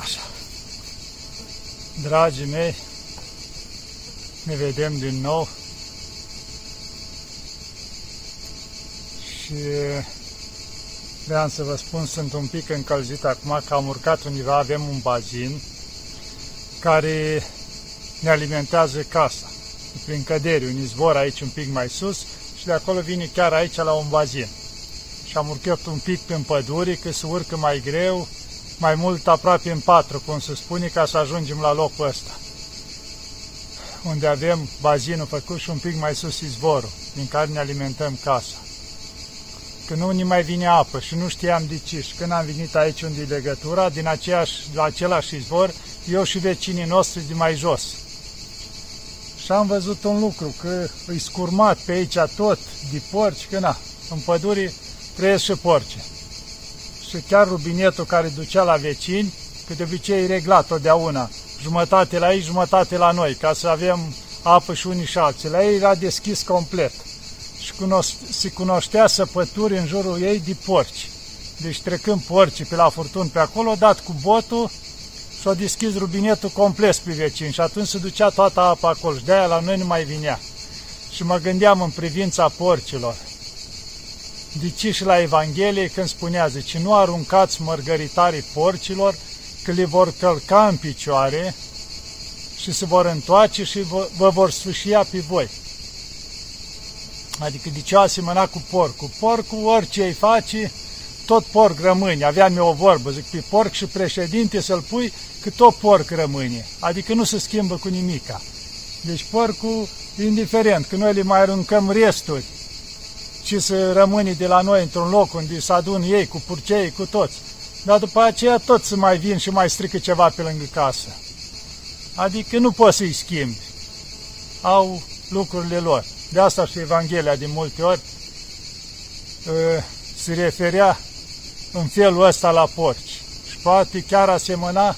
Așa. Dragii mei, ne vedem din nou și vreau să vă spun, sunt un pic încălzit acum că am urcat undeva, avem un bazin care ne alimentează casa. Prin căderi, un izvor aici un pic mai sus și de acolo vine chiar aici la un bazin. Și am urcat un pic pe pădure, că se urcă mai greu, mai mult aproape în patru, cum se spune, ca să ajungem la locul ăsta. Unde avem bazinul făcut și un pic mai sus izvorul, din care ne alimentăm casa. Când nu ne mai vine apă și nu știam de ce și când am venit aici unde e legătura, din aceeași, la același izvor, eu și vecinii noștri de mai jos. Și am văzut un lucru, că îi scurmat pe aici tot de porci, că na, în pădure trăiesc și porci și chiar rubinetul care ducea la vecini, că de obicei e reglat totdeauna, jumătate la ei, jumătate la noi, ca să avem apă și unii și alții. La ei era deschis complet și se cunoștea săpături în jurul ei de porci. Deci trecând porcii pe la furtun pe acolo, dat cu botul și a deschis rubinetul complet pe vecini și atunci se ducea toată apa acolo și de-aia la noi nu mai vinea. Și mă gândeam în privința porcilor de ce și la Evanghelie când spunea, zice, nu aruncați mărgăritarii porcilor, că le vor călca în picioare și se vor întoarce și vă, vă vor sfâșia pe voi. Adică de ce asemăna cu porcul? Porcul, orice îi face, tot porc rămâne. Aveam eu o vorbă, zic, pe porc și președinte să-l pui, că tot porc rămâne. Adică nu se schimbă cu nimica. Deci porcul, indiferent, că noi le mai aruncăm resturi, ci să rămâni de la noi într-un loc unde să adun ei cu purcei, cu toți. Dar după aceea tot să mai vin și mai strică ceva pe lângă casă. Adică nu poți să-i schimbi. Au lucrurile lor. De asta și Evanghelia de multe ori ă, se referea în felul ăsta la porci. Și poate chiar asemăna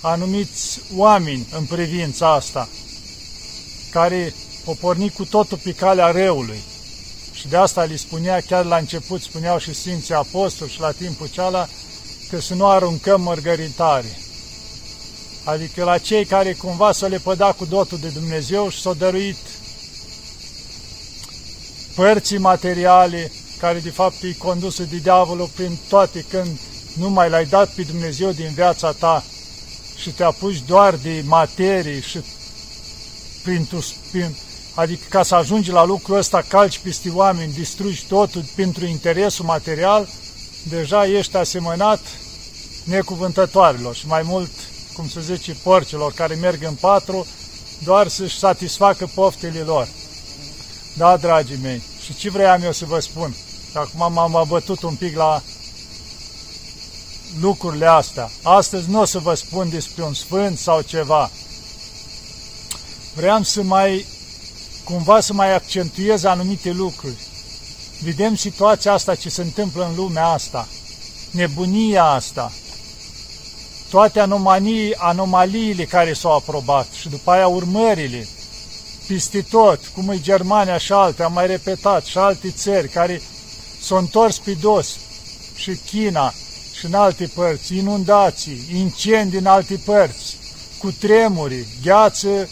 anumiți oameni în privința asta, care o porni cu totul pe calea răului și de asta li spunea, chiar la început spuneau și Sfinții Apostoli și la timpul ceala, că să nu aruncăm mărgăritare. Adică la cei care cumva să le păda cu dotul de Dumnezeu și s-au dăruit părții materiale, care de fapt e condusă de diavolul prin toate când nu mai l-ai dat pe Dumnezeu din viața ta și te apuci doar de materie și prin, tu, prin Adică ca să ajungi la lucrul ăsta, calci peste oameni, distrugi totul pentru interesul material, deja ești asemănat necuvântătoarelor și mai mult, cum se zice, porcilor care merg în patru, doar să-și satisfacă poftele lor. Da, dragii mei, și ce vreau eu să vă spun? Acum m-am abătut un pic la lucrurile astea. Astăzi nu o să vă spun despre un sfânt sau ceva. Vreau să mai cumva să mai accentuez anumite lucruri. Vedem situația asta ce se întâmplă în lumea asta, nebunia asta, toate anomalii, anomaliile care s-au aprobat și după aia urmările, peste tot, cum e Germania și alte, am mai repetat, și alte țări care s-au întors pe dos, și China, și în alte părți, inundații, incendii în alte părți, cu tremuri, gheață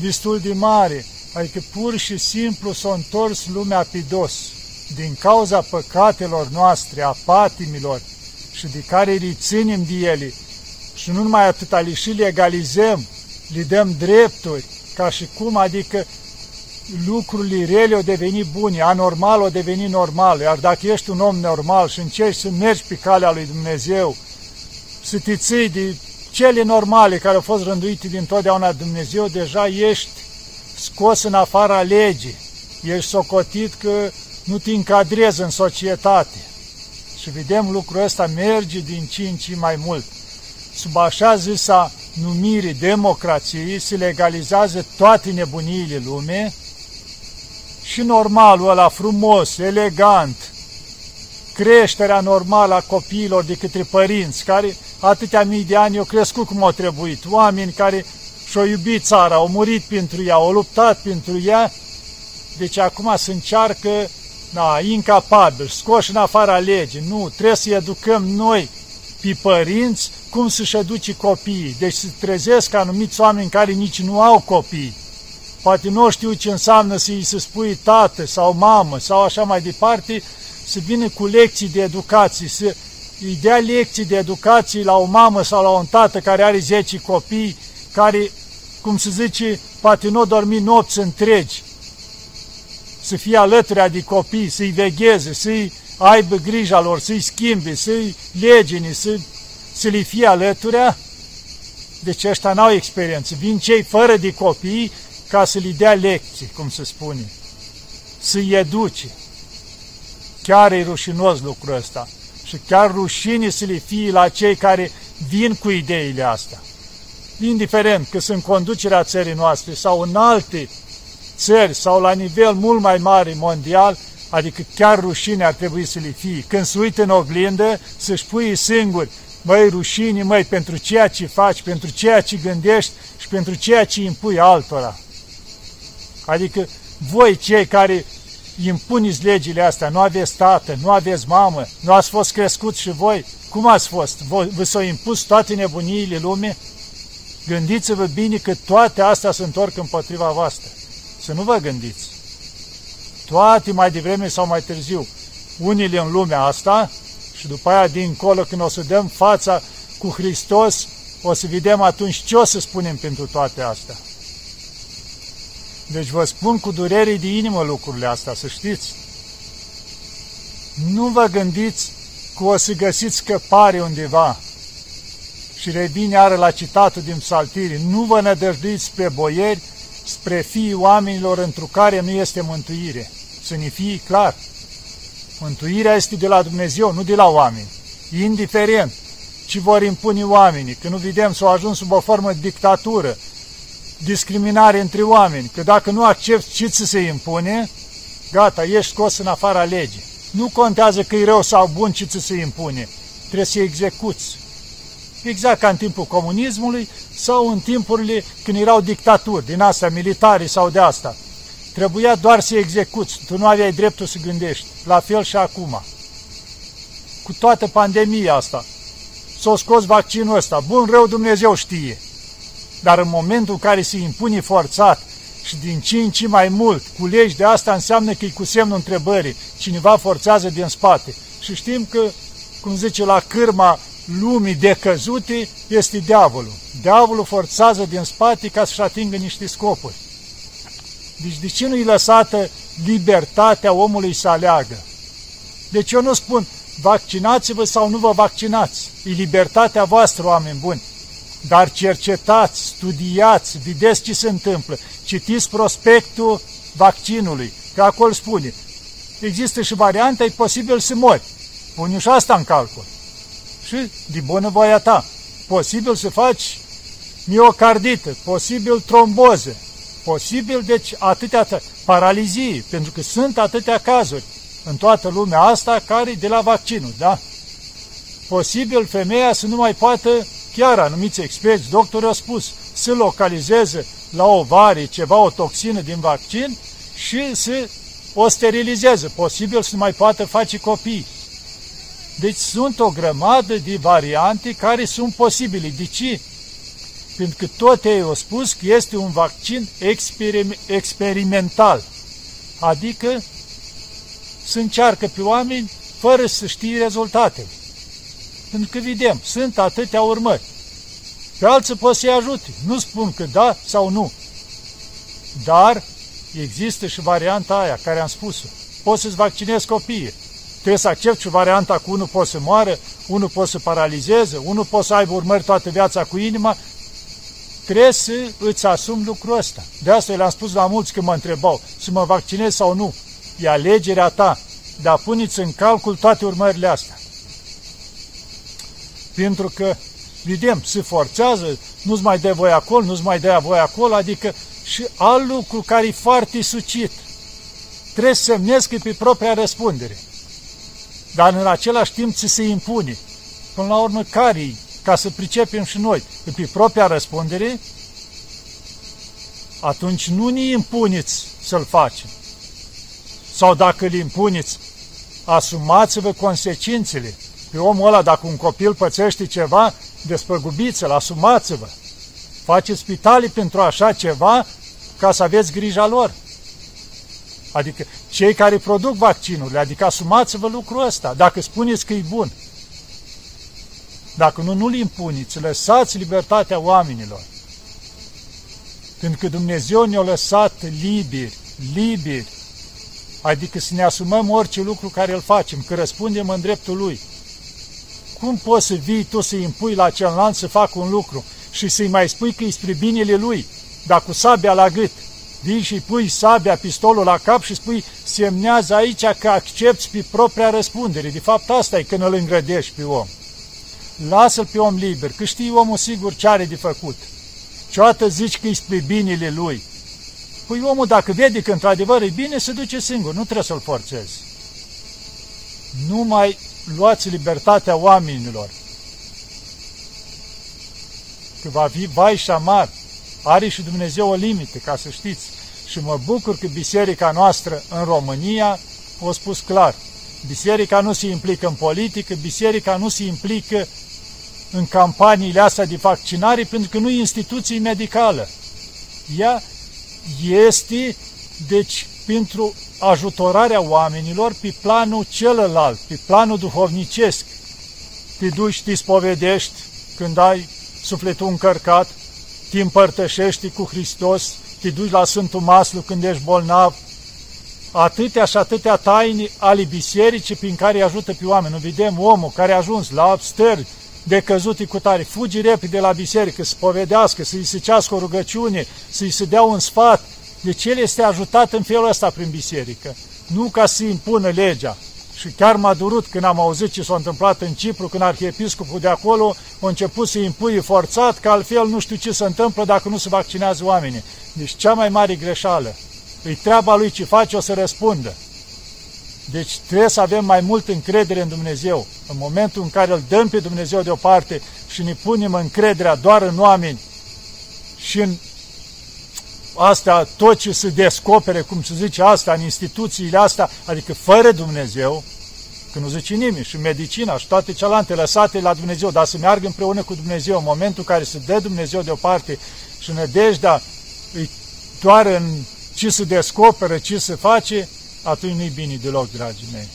destul de mare, adică pur și simplu s-a întors lumea pe dos, din cauza păcatelor noastre, a patimilor și de care îi ținem de ele. Și nu numai atât, le și legalizăm, le dăm drepturi, ca și cum, adică lucrurile rele au devenit bune, anormal au devenit normal, iar dacă ești un om normal și încerci să mergi pe calea lui Dumnezeu, să te ții de cele normale care au fost rânduite din totdeauna Dumnezeu, deja ești scos în afara legii, ești socotit că nu te încadrezi în societate. Și vedem lucrul ăsta merge din ce în ce mai mult. Sub așa zisa numire democrației se legalizează toate nebuniile lume și normalul ăla frumos, elegant, creșterea normală a copiilor de către părinți, care atâtea mii de ani au crescut cum au trebuit, oameni care și-o iubit țara, au murit pentru ea, au luptat pentru ea, deci acum se încearcă, na, incapabil, scoși în afara legii. Nu, trebuie să educăm noi pe părinți cum să-și educe copiii. Deci se trezesc anumiți oameni care nici nu au copii. Poate nu știu ce înseamnă să-i se spui tată sau mamă sau așa mai departe, să vină cu lecții de educație, să îi dea lecții de educație la o mamă sau la un tată care are 10 copii, care, cum se zice, poate nu dormi nopți întregi, să fie alături de copii, să-i vegheze, să-i aibă grija lor, să-i schimbe, să-i legine, să, să le fie alături. Deci ăștia n-au experiență. Vin cei fără de copii ca să le dea lecții, cum se spune, să-i educe. Chiar e rușinos lucrul ăsta și chiar rușine să le fie la cei care vin cu ideile astea. Indiferent că sunt conducerea țării noastre sau în alte țări sau la nivel mult mai mare mondial, adică chiar rușine ar trebui să le fie. Când se uită în oglindă, să-și pui singuri, măi rușine, măi, pentru ceea ce faci, pentru ceea ce gândești și pentru ceea ce impui altora. Adică voi cei care impuneți legile astea, nu aveți tată, nu aveți mamă, nu ați fost crescuți și voi, cum ați fost? Vă s-au impus toate nebuniile lumii? Gândiți-vă bine că toate astea se întorc împotriva voastră. Să nu vă gândiți. Toate mai devreme sau mai târziu, unile în lumea asta și după aia dincolo când o să dăm fața cu Hristos, o să vedem atunci ce o să spunem pentru toate astea. Deci vă spun cu durere de inimă lucrurile astea, să știți. Nu vă gândiți că o să găsiți scăpare undeva. Și revine are la citatul din psaltiri, nu vă nădăjduiți spre boieri, spre fiii oamenilor întru care nu este mântuire. Să ne fie clar. Mântuirea este de la Dumnezeu, nu de la oameni. Indiferent ce vor impune oamenii, că nu vedem să au ajuns sub o formă de dictatură, discriminare între oameni, că dacă nu accepti ce ți se impune, gata, ești scos în afara legii. Nu contează că e rău sau bun ce ți se impune, trebuie să execuți. Exact ca în timpul comunismului sau în timpurile când erau dictaturi, din astea, militare sau de asta. Trebuia doar să execuți, tu nu aveai dreptul să gândești. La fel și acum. Cu toată pandemia asta, s-a scos vaccinul ăsta, bun, rău Dumnezeu știe. Dar în momentul în care se impune forțat și din ce în ce mai mult cu legi de asta înseamnă că e cu semnul întrebării. Cineva forțează din spate. Și știm că, cum zice, la cârma lumii decăzute este diavolul. Diavolul forțează din spate ca să-și atingă niște scopuri. Deci de ce nu-i lăsată libertatea omului să aleagă? Deci eu nu spun vaccinați-vă sau nu vă vaccinați. E libertatea voastră, oameni buni. Dar cercetați, studiați, vedeți ce se întâmplă, citiți prospectul vaccinului, că acolo spune, există și variante, e posibil să mori. Pune și asta în calcul. Și de bună voia ta, posibil să faci miocardită, posibil tromboză, posibil, deci atâtea paralizii, pentru că sunt atâtea cazuri în toată lumea asta care de la vaccinul, da? Posibil femeia să nu mai poată Chiar anumiți experți, doctori au spus, să localizeze la ovarii ceva, o toxină din vaccin și să o sterilizeze, posibil să mai poată face copii. Deci sunt o grămadă de variante care sunt posibile. De ce? Pentru că tot ei au spus că este un vaccin experim experimental. Adică să încearcă pe oameni fără să știe rezultatele. Pentru că vedem, sunt atâtea urmări. Pe alții poți să-i ajute. Nu spun că da sau nu. Dar există și varianta aia care am spus-o. Poți să-ți vaccinezi copiii. Trebuie să accepti și varianta cu unul poate să moară, unul poate să paralizeze, unul poate să aibă urmări toată viața cu inima. Trebuie să îți asumi lucrul ăsta. De asta le-am spus la mulți când mă întrebau să mă vaccinez sau nu. E alegerea ta, dar puneți în calcul toate urmările astea pentru că, vedem, se forțează, nu-ți mai dă voi acolo, nu-ți mai dă voi acolo, adică și alt lucru care e foarte sucit. Trebuie să semnezi pe propria răspundere. Dar în același timp ți se impune. Până la urmă, care ca să pricepem și noi, că pe propria răspundere, atunci nu ne impuneți să-l facem. Sau dacă îl impuneți, asumați-vă consecințele pe omul ăla, dacă un copil pățește ceva, despăgubiți-l, asumați-vă. Faceți spitalii pentru așa ceva ca să aveți grija lor. Adică cei care produc vaccinurile, adică asumați-vă lucrul ăsta, dacă spuneți că e bun. Dacă nu, nu-l impuneți, lăsați libertatea oamenilor. Pentru că Dumnezeu ne-a lăsat liberi, liberi, adică să ne asumăm orice lucru care îl facem, că răspundem în dreptul Lui. Cum poți să vii tu să impui la celălalt să facă un lucru și să-i mai spui că e spre binele Lui, dar cu sabia la gât? Vii și pui sabia, pistolul la cap și spui, semnează aici că accepti pe propria răspundere. De fapt, asta e când îl îngrădești pe om. Lasă-l pe om liber, că știi omul sigur ce are de făcut. Cioată zici că e spre binele lui. Păi omul, dacă vede că într-adevăr e bine, se duce singur, nu trebuie să-l forțezi. Nu mai luați libertatea oamenilor. Că va fi vai și amar. Are și Dumnezeu o limită, ca să știți. Și mă bucur că biserica noastră în România o spus clar. Biserica nu se implică în politică, biserica nu se implică în campaniile astea de vaccinare pentru că nu e instituție medicală. Ea este, deci, pentru ajutorarea oamenilor pe planul celălalt, pe planul duhovnicesc. Te duci, te spovedești când ai sufletul încărcat, te împărtășești cu Hristos, te duci la Sfântul Maslu când ești bolnav, atâtea și atâtea taini ale bisericii prin care îi ajută pe oameni. Nu vedem omul care a ajuns la stări de căzut cu tare, fugi repede la biserică, să povedească, să-i se cească o rugăciune, să-i se dea un sfat. Deci el este ajutat în felul ăsta prin biserică, nu ca să impună legea. Și chiar m-a durut când am auzit ce s-a întâmplat în Cipru, când arhiepiscopul de acolo a început să impuie forțat, că altfel nu știu ce se întâmplă dacă nu se vaccinează oamenii. Deci cea mai mare greșeală. Îi treaba lui ce face, o să răspundă. Deci trebuie să avem mai mult încredere în Dumnezeu. În momentul în care îl dăm pe Dumnezeu deoparte și ne punem încrederea doar în oameni și în astea, tot ce se descopere, cum se zice asta, în instituțiile astea, adică fără Dumnezeu, că nu zice nimeni, și medicina și toate celelalte lăsate la Dumnezeu, dar să meargă împreună cu Dumnezeu în momentul în care se dă Dumnezeu deoparte și nădejdea îi doar în ce se descoperă, ce se face, atunci nu-i bine deloc, dragii mei.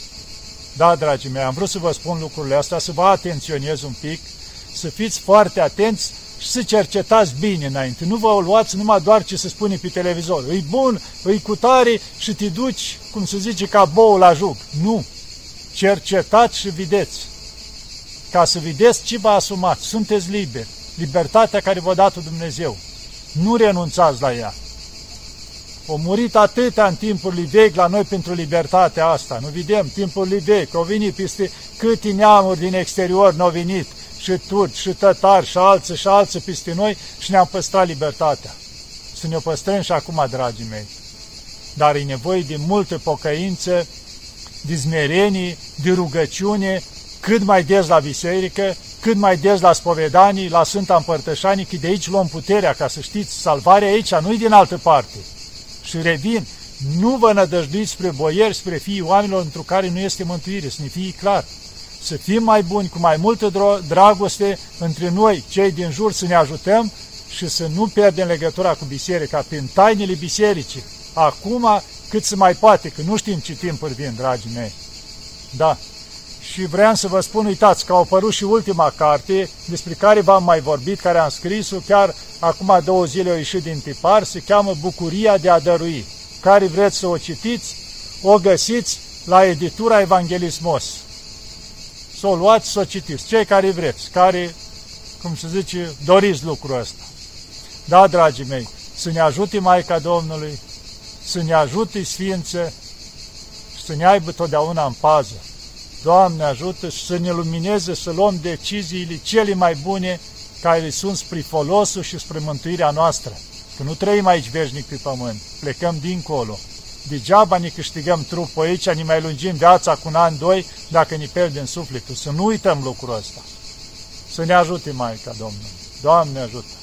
Da, dragii mei, am vrut să vă spun lucrurile astea, să vă atenționez un pic, să fiți foarte atenți și să cercetați bine înainte. Nu vă luați numai doar ce se spune pe televizor. Îi bun, îi cu tare și te duci, cum se zice, ca bou la jug. Nu! Cercetați și vedeți. Ca să vedeți ce vă asumați. Sunteți liberi. Libertatea care vă a dat Dumnezeu. Nu renunțați la ea. Au murit atâtea în timpurile vechi la noi pentru libertatea asta. Nu vedem timpurile vechi, au venit peste câte neamuri din exterior n-au venit, și turci, și tătari, și alții, și alții peste noi și ne-am păstrat libertatea. Să ne-o păstrăm și acum, dragii mei. Dar e nevoie de multă pocăință, de zmerenie, de rugăciune, cât mai des la biserică, cât mai des la spovedanii, la Sfânta Împărtășanii, că de aici luăm puterea, ca să știți, salvarea aici, nu-i din altă parte și revin, nu vă nădăjduiți spre boieri, spre fiii oamenilor într care nu este mântuire, să ne fie clar. Să fim mai buni, cu mai multă dragoste între noi, cei din jur, să ne ajutăm și să nu pierdem legătura cu biserica prin tainele bisericii. Acum, cât se mai poate, că nu știm ce timpuri vin, dragii mei. Da. Și vreau să vă spun, uitați, că au apărut și ultima carte, despre care v-am mai vorbit, care am scris-o chiar acum două zile au ieșit din tipar, se cheamă Bucuria de a dărui. Care vreți să o citiți, o găsiți la editura Evanghelismos. Să o luați, să o citiți. Cei care vreți, care, cum se zice, doriți lucrul ăsta. Da, dragii mei, să ne ajute Maica Domnului, să ne ajute Sfință și să ne aibă totdeauna în pază. Doamne ajută și să ne lumineze, să luăm deciziile cele mai bune care sunt spre folosul și spre mântuirea noastră. Că nu trăim aici veșnic pe pământ, plecăm dincolo. Degeaba ne câștigăm trupul aici, ne mai lungim viața cu un an, doi, dacă ne pierdem sufletul. Să nu uităm lucrul ăsta. Să ne ajute Maica Domnului. Doamne ajută!